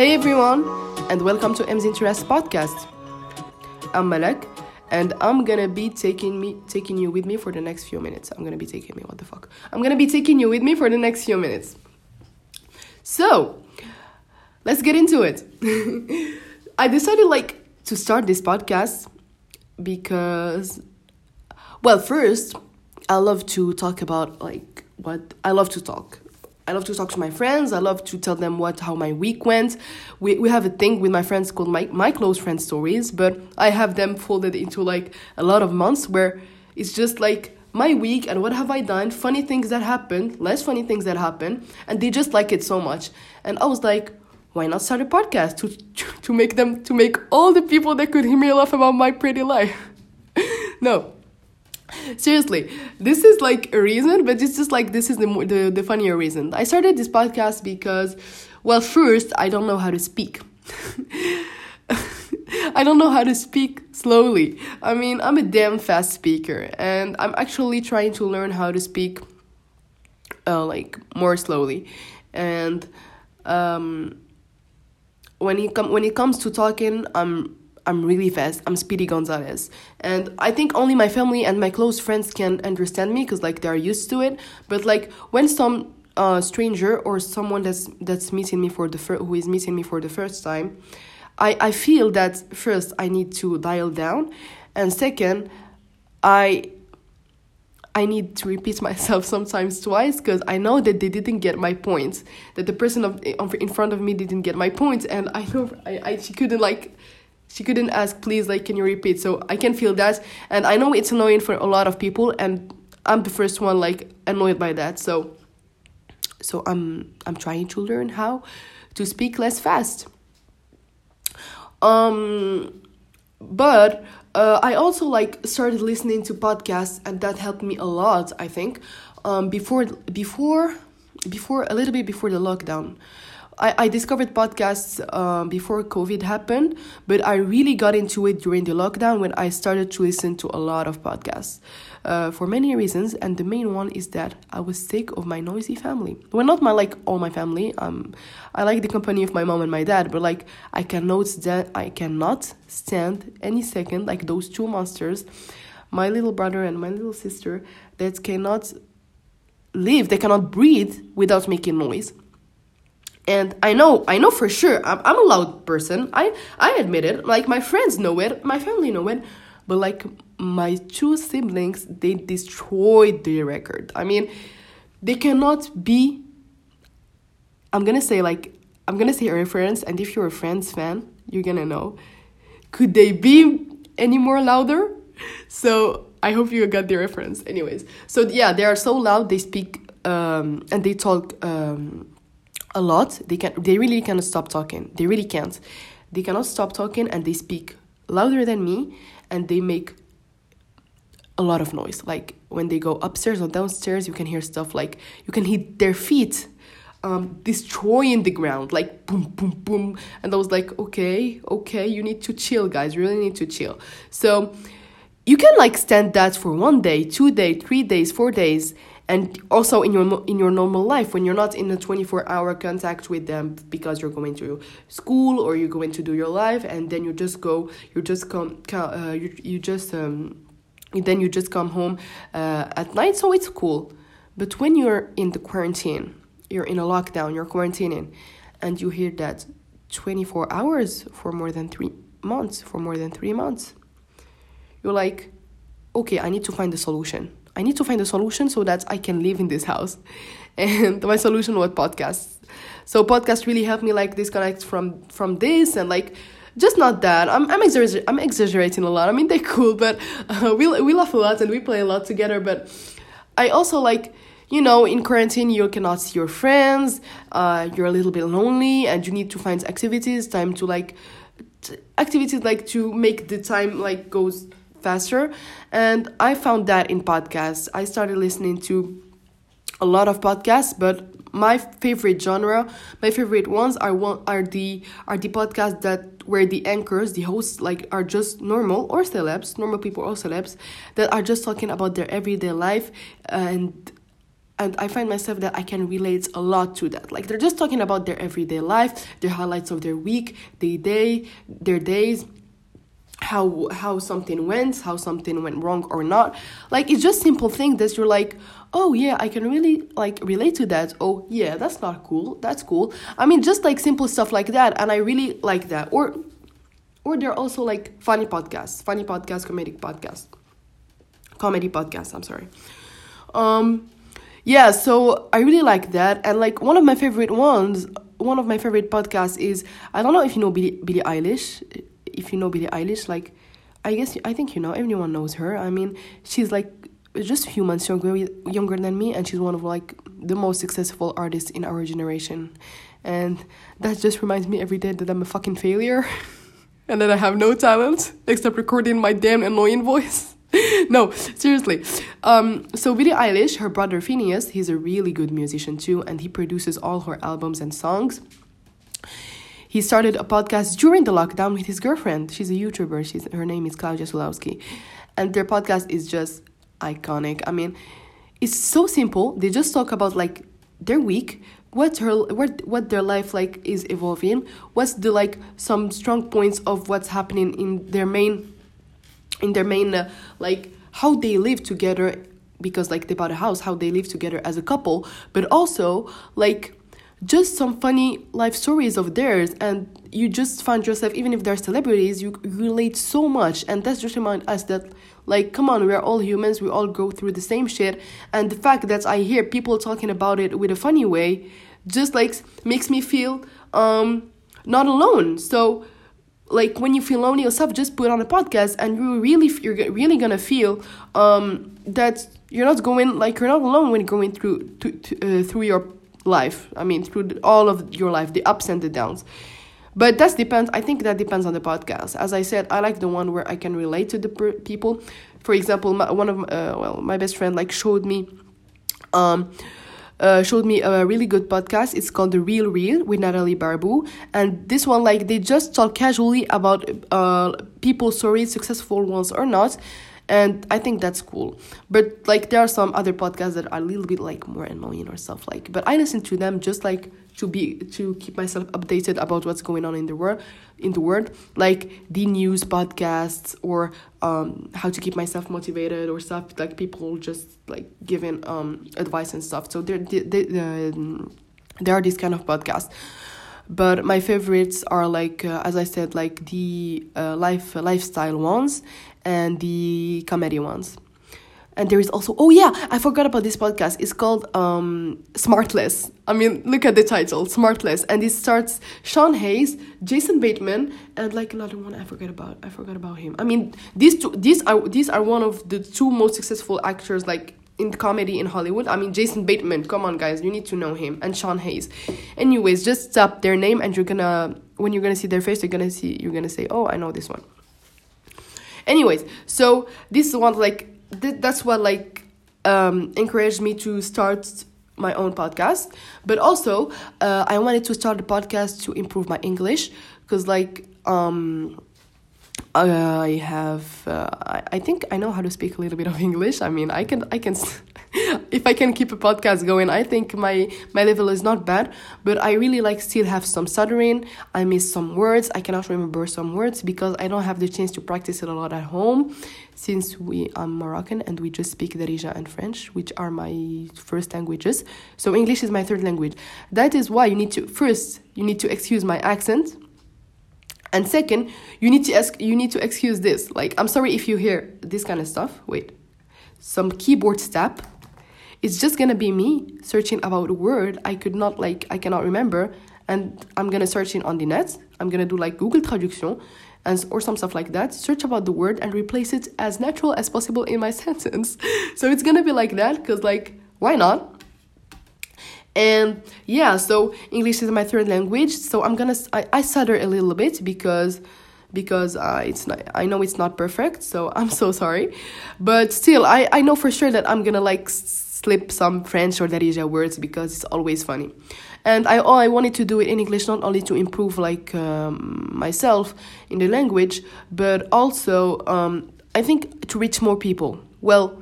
Hey everyone, and welcome to M's Interest podcast. I'm Malak, and I'm gonna be taking me taking you with me for the next few minutes. I'm gonna be taking me what the fuck? I'm gonna be taking you with me for the next few minutes. So, let's get into it. I decided like to start this podcast because well, first, I love to talk about like what I love to talk I love to talk to my friends. I love to tell them what how my week went. We we have a thing with my friends called my my close friend stories, but I have them folded into like a lot of months where it's just like my week and what have I done, funny things that happened, less funny things that happened, and they just like it so much. And I was like, why not start a podcast to to make them to make all the people that could hear me laugh about my pretty life? no, Seriously, this is like a reason, but it's just like this is the, the the funnier reason. I started this podcast because, well, first I don't know how to speak. I don't know how to speak slowly. I mean, I'm a damn fast speaker, and I'm actually trying to learn how to speak, uh, like more slowly, and um, when it com- when it comes to talking, I'm I'm really fast. I'm Speedy Gonzalez. And I think only my family and my close friends can understand me because like they're used to it. But like when some uh, stranger or someone that's that's meeting me for the fir- who is meeting me for the first time, I I feel that first I need to dial down, and second, I I need to repeat myself sometimes twice because I know that they didn't get my point, that the person of in front of me didn't get my points point, and I know I, I she couldn't like she couldn't ask please like can you repeat? So i can feel that. And i know it's annoying for a lot of people and i'm the first one like annoyed by that. So so i'm i'm trying to learn how to speak less fast. Um but uh, i also like started listening to podcasts and that helped me a lot i think. Um before before before a little bit before the lockdown I, I discovered podcasts um, before COVID happened, but I really got into it during the lockdown when I started to listen to a lot of podcasts uh, for many reasons. And the main one is that I was sick of my noisy family. Well, not my like all my family. Um, I like the company of my mom and my dad, but like I cannot stand, I cannot stand any second like those two monsters, my little brother and my little sister, that cannot live, they cannot breathe without making noise and i know i know for sure i'm, I'm a loud person. I i admit it. Like my friends know it. My family know it. But like my two siblings they destroyed the record. I mean they cannot be i'm gonna say like i'm gonna say a reference and if you're a friends fan you're gonna know. Could they be any more louder? So i hope you got the reference. Anyways so yeah they are so loud they speak um, and they talk um, a lot. They can they really cannot stop talking. They really can't. They cannot stop talking and they speak louder than me and they make a lot of noise. Like when they go upstairs or downstairs, you can hear stuff like you can hear their feet um, destroying the ground, like boom, boom, boom. And I was like, okay, okay, you need to chill, guys. You really need to chill. So you can like stand that for one day, two days, three days, four days, and also in your in your normal life when you're not in a 24 hour contact with them because you're going to school or you're going to do your life and then you just go you just come uh, you, you just um, then you just come home uh, at night so it's cool. But when you're in the quarantine you're in a lockdown you're quarantining and you hear that 24 hours for more than 3 months for more than 3 months you're like okay i need to find a solution I need to find a solution so that I can live in this house. And my solution was podcasts. So podcasts really helped me like disconnect from from this and like just not that. I'm I'm, I'm exaggerating a lot. I mean they're cool, but uh, we we laugh a lot and we play a lot together. But I also like you know in quarantine you cannot see your friends. Uh, you're a little bit lonely and you need to find activities, time to like t- activities like to make the time like goes faster. And I found that in podcasts. I started listening to a lot of podcasts, but my favorite genre, my favorite ones are one are the are the podcasts that where the anchors, the hosts like are just normal or celebs, normal people or celebs that are just talking about their everyday life and and I find myself that I can relate a lot to that. Like they're just talking about their everyday life, their highlights of their week, their day, their days, how how something went, how something went wrong or not. Like it's just simple thing that you're like, oh yeah, I can really like relate to that. Oh yeah, that's not cool. That's cool. I mean, just like simple stuff like that, and I really like that. Or or they're also like funny podcasts, funny podcast, comedic podcast, comedy podcast. I'm sorry. Um, yeah, so I really like that, and like one of my favorite ones, one of my favorite podcasts is I don't know if you know Billie, Billie Eilish, if you know Billie Eilish, like I guess I think you know everyone knows her. I mean, she's like just a few months younger younger than me, and she's one of like the most successful artists in our generation, and that just reminds me every day that I'm a fucking failure. and that I have no talent except recording my damn annoying voice. no, seriously. Um, so Billie Eilish, her brother Finneas, he's a really good musician too, and he produces all her albums and songs. He started a podcast during the lockdown with his girlfriend. She's a YouTuber. She's her name is Claudia Sulewski, and their podcast is just iconic. I mean, it's so simple. They just talk about like their week, what her what what their life like is evolving what's the like some strong points of what's happening in their main in their main uh, like how they live together because like they bought a house how they live together as a couple but also like just some funny life stories of theirs and you just find yourself even if they're celebrities you relate so much. And that's just remind us that like come on we're all humans we all go through the same shit. And the fact that i hear people talking about it with a funny way just like makes me feel um not alone. So like when you feel lonely yourself just put on a podcast and you really you're really gonna feel um that you're not going like you're not alone when you're going through to, to, uh, through your life. I mean, through all of your life, the ups and the downs. But that depends. I think that depends on the podcast. As I said, I like the one where I can relate to the per- people. For example, my, one of uh, well, my best friend like showed me, um, uh, showed me a really good podcast. It's called The Real Real with Natalie Barbu, and this one like they just talk casually about uh people's stories, successful ones or not, and I think that's cool. But like there are some other podcasts that are a little bit like more annoying or stuff like. But I listen to them just like to be to keep myself updated about what's going on in the world in the world like the news podcasts or um how to keep myself motivated or stuff like people just like giving um advice and stuff so there there, there, there are these kind of podcasts but my favorites are like uh, as i said like the uh, life uh, lifestyle ones and the comedy ones and there is also oh yeah i forgot about this podcast it's called um smartless i mean look at the title smartless and it starts sean hayes jason bateman and like another one i forgot about i forgot about him i mean these two these are these are one of the two most successful actors like in comedy in Hollywood. I mean, Jason Bateman, come on, guys, you need to know him, and Sean Hayes. Anyways, just tap their name, and you're gonna when you're gonna see their face, you're gonna see you're gonna say, oh, I know this one. Anyways, so this one like th- that's what like um, encouraged me to start my own podcast. But also uh, i wanted to start a podcast to improve my english because like um I have. Uh, I think I know how to speak a little bit of English. I mean, I can. I can. if I can keep a podcast going, I think my my level is not bad. But I really like still have some stuttering. I miss some words. I cannot remember some words because I don't have the chance to practice it a lot at home. Since we are Moroccan and we just speak Darija and French, which are my first languages. So English is my third language. That is why you need to first you need to excuse my accent and second, you need to ask you need to excuse this. Like, I'm sorry if you hear this kind of stuff. Wait. Some keyboard step. It's just gonna be me searching about a word I could not like I cannot remember and I'm gonna search it on the net. I'm gonna do like Google Traduction and or some stuff like that. Search about the word and replace it as natural as possible in my sentence. so it's gonna be like that because like why not? And yeah so english is my third language so i'm gonna i, I stutter a little bit because because uh, it's not i know it's not perfect so i'm so sorry. But still i i know for sure that i'm gonna like slip some french or darija words because it's always funny. And i oh, i wanted to do it in english not only to improve like um, myself in the language but also um, i think to reach more people. Well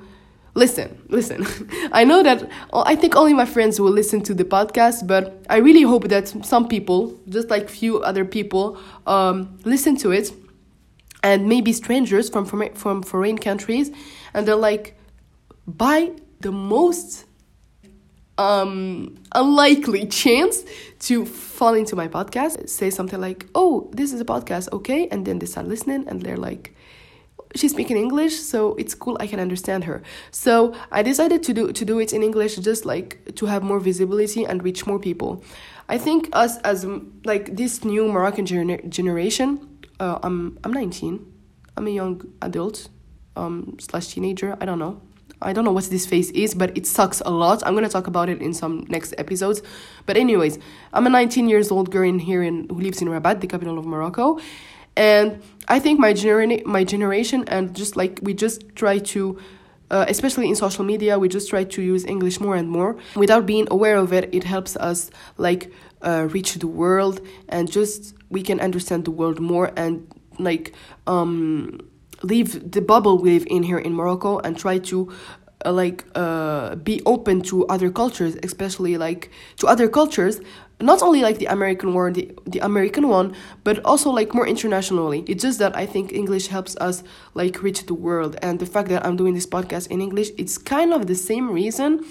listen, listen. I know that I think only my friends will listen to the podcast, but I really hope that some people, just like few other people, um, listen to it, and maybe strangers from from from foreign countries, and they're like, by the most um, unlikely chance to fall into my podcast, say something like, "Oh, this is a podcast, okay," and then they start listening, and they're like she's speaking English, so it's cool. I can understand her. So I decided to do to do it in English, just like to have more visibility and reach more people. I think us as like this new Moroccan gener- generation. Uh, I'm I'm 19. I'm a young adult, um slash teenager. I don't know. I don't know what this phase is, but it sucks a lot. I'm gonna talk about it in some next episodes. But anyways, I'm a 19 years old girl in here in who lives in Rabat, the capital of Morocco, and I think my gener- my generation and just like we just try to uh, especially in social media we just try to use english more and more. Without being aware of it it helps us like uh, reach the world and just we can understand the world more and like um leave the bubble we live in here in morocco and try to uh, like uh, be open to other cultures especially like to other cultures not only like the American one, the, the American one, but also like more internationally. It's just that I think English helps us like reach the world, and the fact that I'm doing this podcast in English, it's kind of the same reason,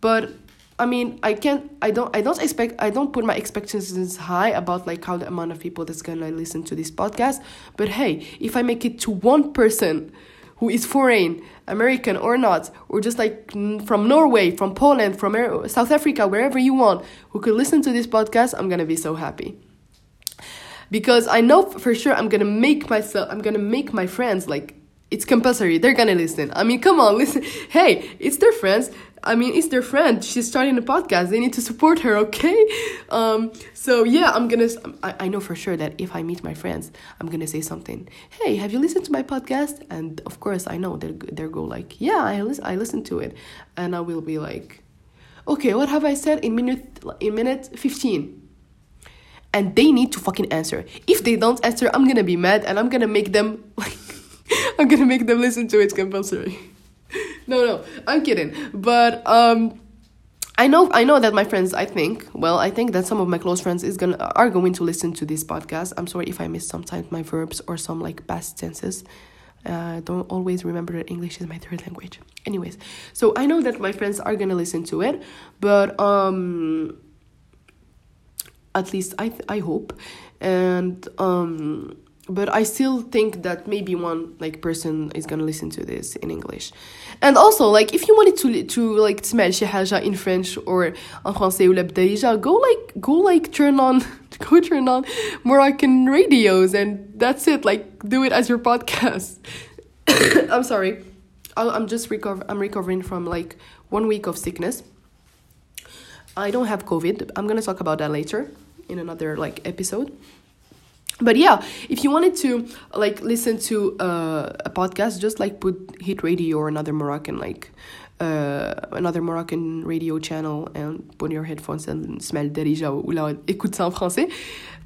but I mean, I can't, I don't, I don't expect, I don't put my expectations high about like how the amount of people that's gonna listen to this podcast. But hey, if I make it to one person who is foreign, American or not, or just like mm, from Norway, from Poland, from South Africa, wherever you want, who could listen to this podcast, I'm gonna be so happy. Because I know for sure I'm gonna make myself, I'm gonna make my friends like it's compulsory. They're gonna listen. I mean, come on, listen. Hey, it's their friends. I mean, it's their friend. She's starting a podcast. They need to support her, okay? Um, so yeah, I'm gonna. I, I know for sure that if I meet my friends, I'm gonna say something. Hey, have you listened to my podcast? And of course, I know they're they're go like, yeah, I listen. I listened to it, and I will be like, okay, what have I said in minute in minute fifteen? And they need to fucking answer. If they don't answer, I'm gonna be mad, and I'm gonna make them like, I'm gonna make them listen to it compulsory. no, no, I'm kidding. But um, I know, I know that my friends. I think, well, I think that some of my close friends is gonna are going to listen to this podcast. I'm sorry if I miss sometimes my verbs or some like past tenses. Uh, don't always remember that English is my third language. Anyways, so I know that my friends are gonna listen to it, but um, at least I I hope, and um but I still think that maybe one like person is gonna listen to this in English, and also like if you wanted to to like تسمع شي حاجة in French or en français ولا بدارجة go like go like turn on go turn on Moroccan radios and that's it like do it as your podcast. I'm sorry, I'm just recover I'm recovering from like one week of sickness. I don't have COVID. I'm gonna talk about that later in another like episode but yeah if you wanted to like listen to uh, a podcast just like put hit radio or another moroccan like uh, another Moroccan radio channel and put your headphones and smell derija ou écoute en français.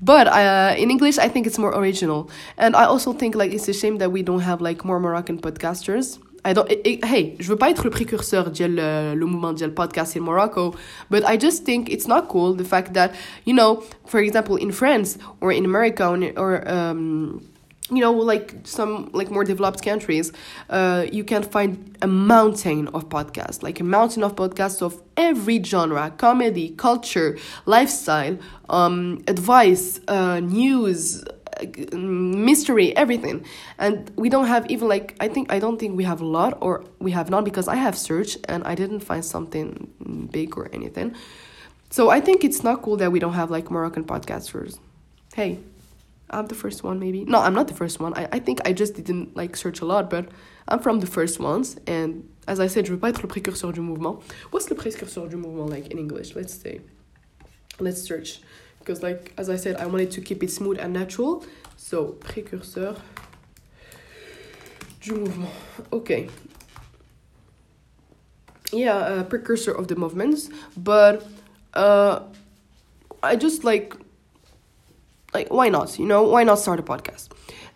But uh, in English, I think it's more original. And I also think like it's a shame that we don't have like more Moroccan podcasters. I don't, hey, je veux pas être le précurseur de le mouvement de podcast in Morocco, but I just think it's not cool the fact that, you know, for example, in France or in America or, um, you know, like some like more developed countries, uh, you can find a mountain of podcasts, like a mountain of podcasts of every genre: comedy, culture, lifestyle, um, advice, uh, news, mystery everything. And we don't have even like i think i don't think we have a lot or we have none because i have searched and i didn't find something big or anything. So i think it's not cool that we don't have like moroccan podcasters. Hey i'm the first one maybe. No i'm not the first one. I, I think i just didn't like search a lot but i'm from the first ones. And as i said je veux pas être le précurseur du mouvement. What's le précurseur du mouvement like in english? Let's say let's search because like as I said I wanted to keep it smooth and natural. So précurseur du mouvement. Okay yeah uh, precursor of the movements but uh I just like like why not you know? Why not start a podcast?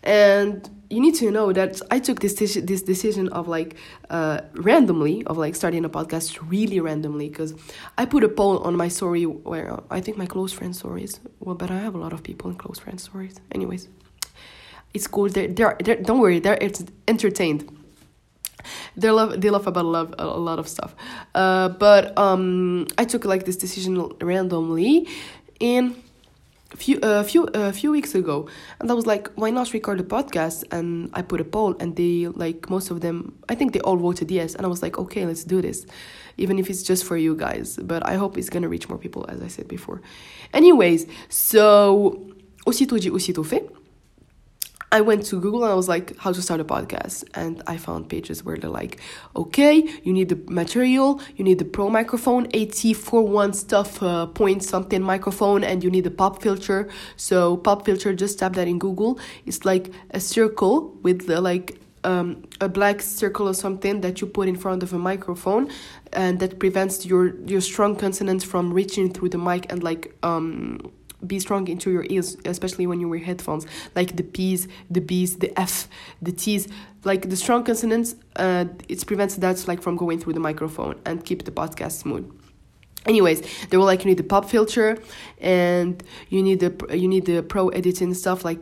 And you need to know that I took this this decision of like uh, randomly of like starting a podcast really randomly because I put a poll on my story where I think my close friend stories. Well, but I have a lot of people in close friend stories. Anyways, it's cool. They're, they're, they're don't worry. They're it's entertained. They love they love about love a lot of stuff. Uh, but um, I took like this decision randomly, and a few a uh, few a uh, few weeks ago and i was like why not record a podcast? And i put a poll and they like most of them i think they all voted yes and i was like okay let's do this even if it's just for you guys but i hope it's gonna reach more people as i said before. Anyways so aussitôt dit aussitôt fait I went to Google and I was like, how to start a podcast. And I found pages where they're like, okay, you need the material, you need the pro microphone, AT41 stuff, uh, point something microphone, and you need the pop filter. So, pop filter, just tap that in Google. It's like a circle with the, like um, a black circle or something that you put in front of a microphone and that prevents your your strong consonants from reaching through the mic and like um be strong into your ears, especially when you wear headphones, like the P's, the B's, the F, the T's, like the strong consonants. Uh, it prevents that like from going through the microphone and keep the podcast smooth. Anyways, they were like you need the pop filter, and you need the you need the pro editing stuff like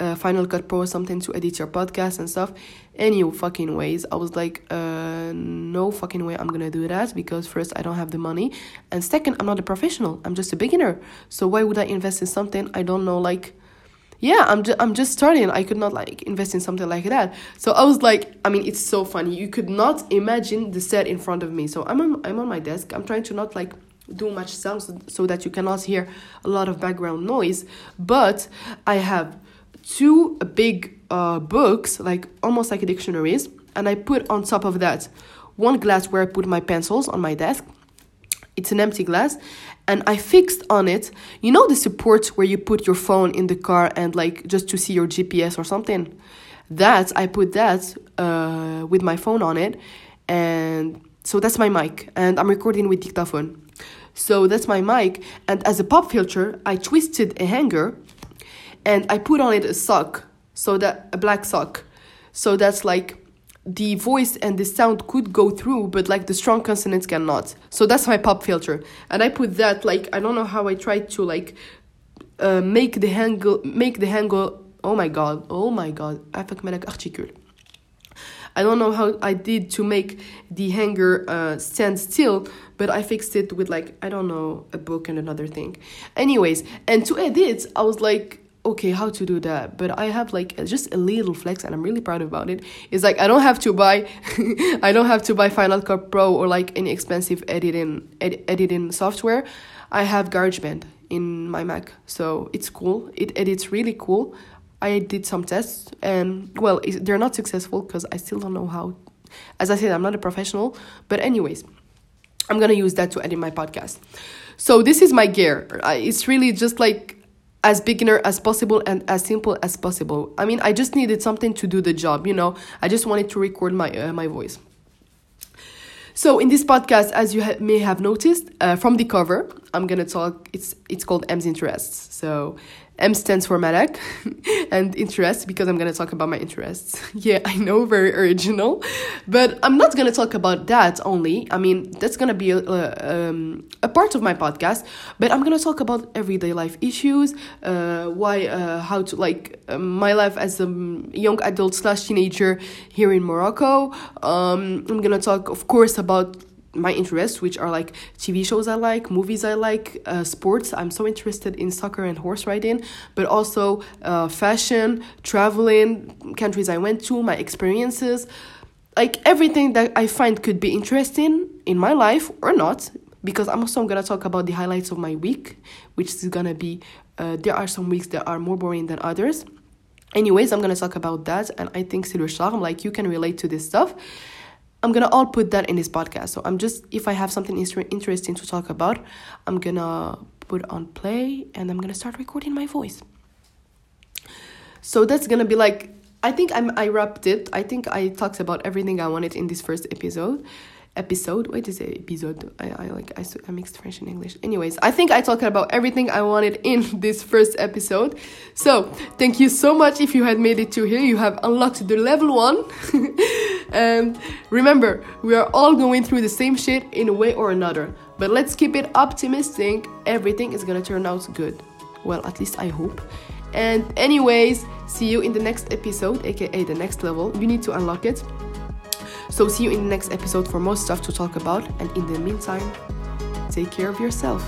uh, Final Cut Pro or something to edit your podcast and stuff. Any fucking ways, I was like, uh, no fucking way I'm gonna do that because first I don't have the money, and second I'm not a professional. I'm just a beginner. So why would I invest in something I don't know? Like, yeah, I'm just I'm just starting. I could not like invest in something like that. So I was like, I mean, it's so funny. You could not imagine the set in front of me. So I'm on, I'm on my desk. I'm trying to not like do much sound so, so that you cannot hear a lot of background noise, but I have two big uh, books, like almost like dictionaries, and I put on top of that one glass where I put my pencils on my desk. It's an empty glass, and I fixed on it, you know, the support where you put your phone in the car and like just to see your GPS or something. That I put that uh, with my phone on it, and so that's my mic, and I'm recording with dictaphone. So that's my mic, and as a pop filter, I twisted a hanger and I put on it a sock, so that a black sock, so that's like the voice and the sound could go through, but like the strong consonants cannot. So that's my pop filter, and I put that like I don't know how I tried to like uh, make the angle make the angle. Oh my god! Oh my god! I don't know how I did to make the hanger uh, stand still, but I fixed it with like I don't know a book and another thing. Anyways, and to edit, I was like okay how to do that. But i have like just a little flex and i'm really proud about it it's like i don't have to buy i don't have to buy final cut pro or like any expensive editing ed- editing software. I have garageband in my mac so it's cool. It edits really cool. I did some tests and well they're not successful because i still don't know how as i said i'm not a professional. But anyways i'm gonna use that to edit my podcast. So this is my gear. It's really just like as beginner as possible and as simple as possible. I mean, I just needed something to do the job, you know. I just wanted to record my uh, my voice. So in this podcast, as you ha- may have noticed uh, from the cover, I'm gonna talk. It's it's called M's Interests. So M stands for Malak and interest because I'm going to talk about my interests. yeah, I know, very original. But I'm not going to talk about that only. I mean, that's going to be a, um, a part of my podcast. But I'm going to talk about everyday life issues, uh, why, uh, how to, like, uh, my life as a young adult slash teenager here in Morocco. Um, I'm going to talk, of course, about my interests, which are like TV shows I like, movies I like, uh, sports. I'm so interested in soccer and horse riding, but also uh, fashion, traveling, countries I went to, my experiences, like everything that I find could be interesting in my life or not. Because I'm also gonna talk about the highlights of my week, which is gonna be. Uh, there are some weeks that are more boring than others. Anyways, I'm gonna talk about that, and I think c'est le charme. Like you can relate to this stuff. I'm gonna all put that in this podcast. So I'm just if I have something interesting to talk about, I'm gonna put on play and I'm gonna start recording my voice. So that's gonna be like I think I'm I wrapped it. I think I talked about everything I wanted in this first episode. Episode. Wait, is it episode? I, I like I, I mixed French and English. Anyways, I think I talked about everything I wanted in this first episode. So thank you so much if you had made it to here. You have unlocked the level one. and um, remember, we are all going through the same shit in a way or another. But let's keep it optimistic. Everything is gonna turn out good. Well, at least I hope. And anyways, see you in the next episode, aka the next level. You need to unlock it. So, see you in the next episode for more stuff to talk about. And in the meantime, take care of yourself.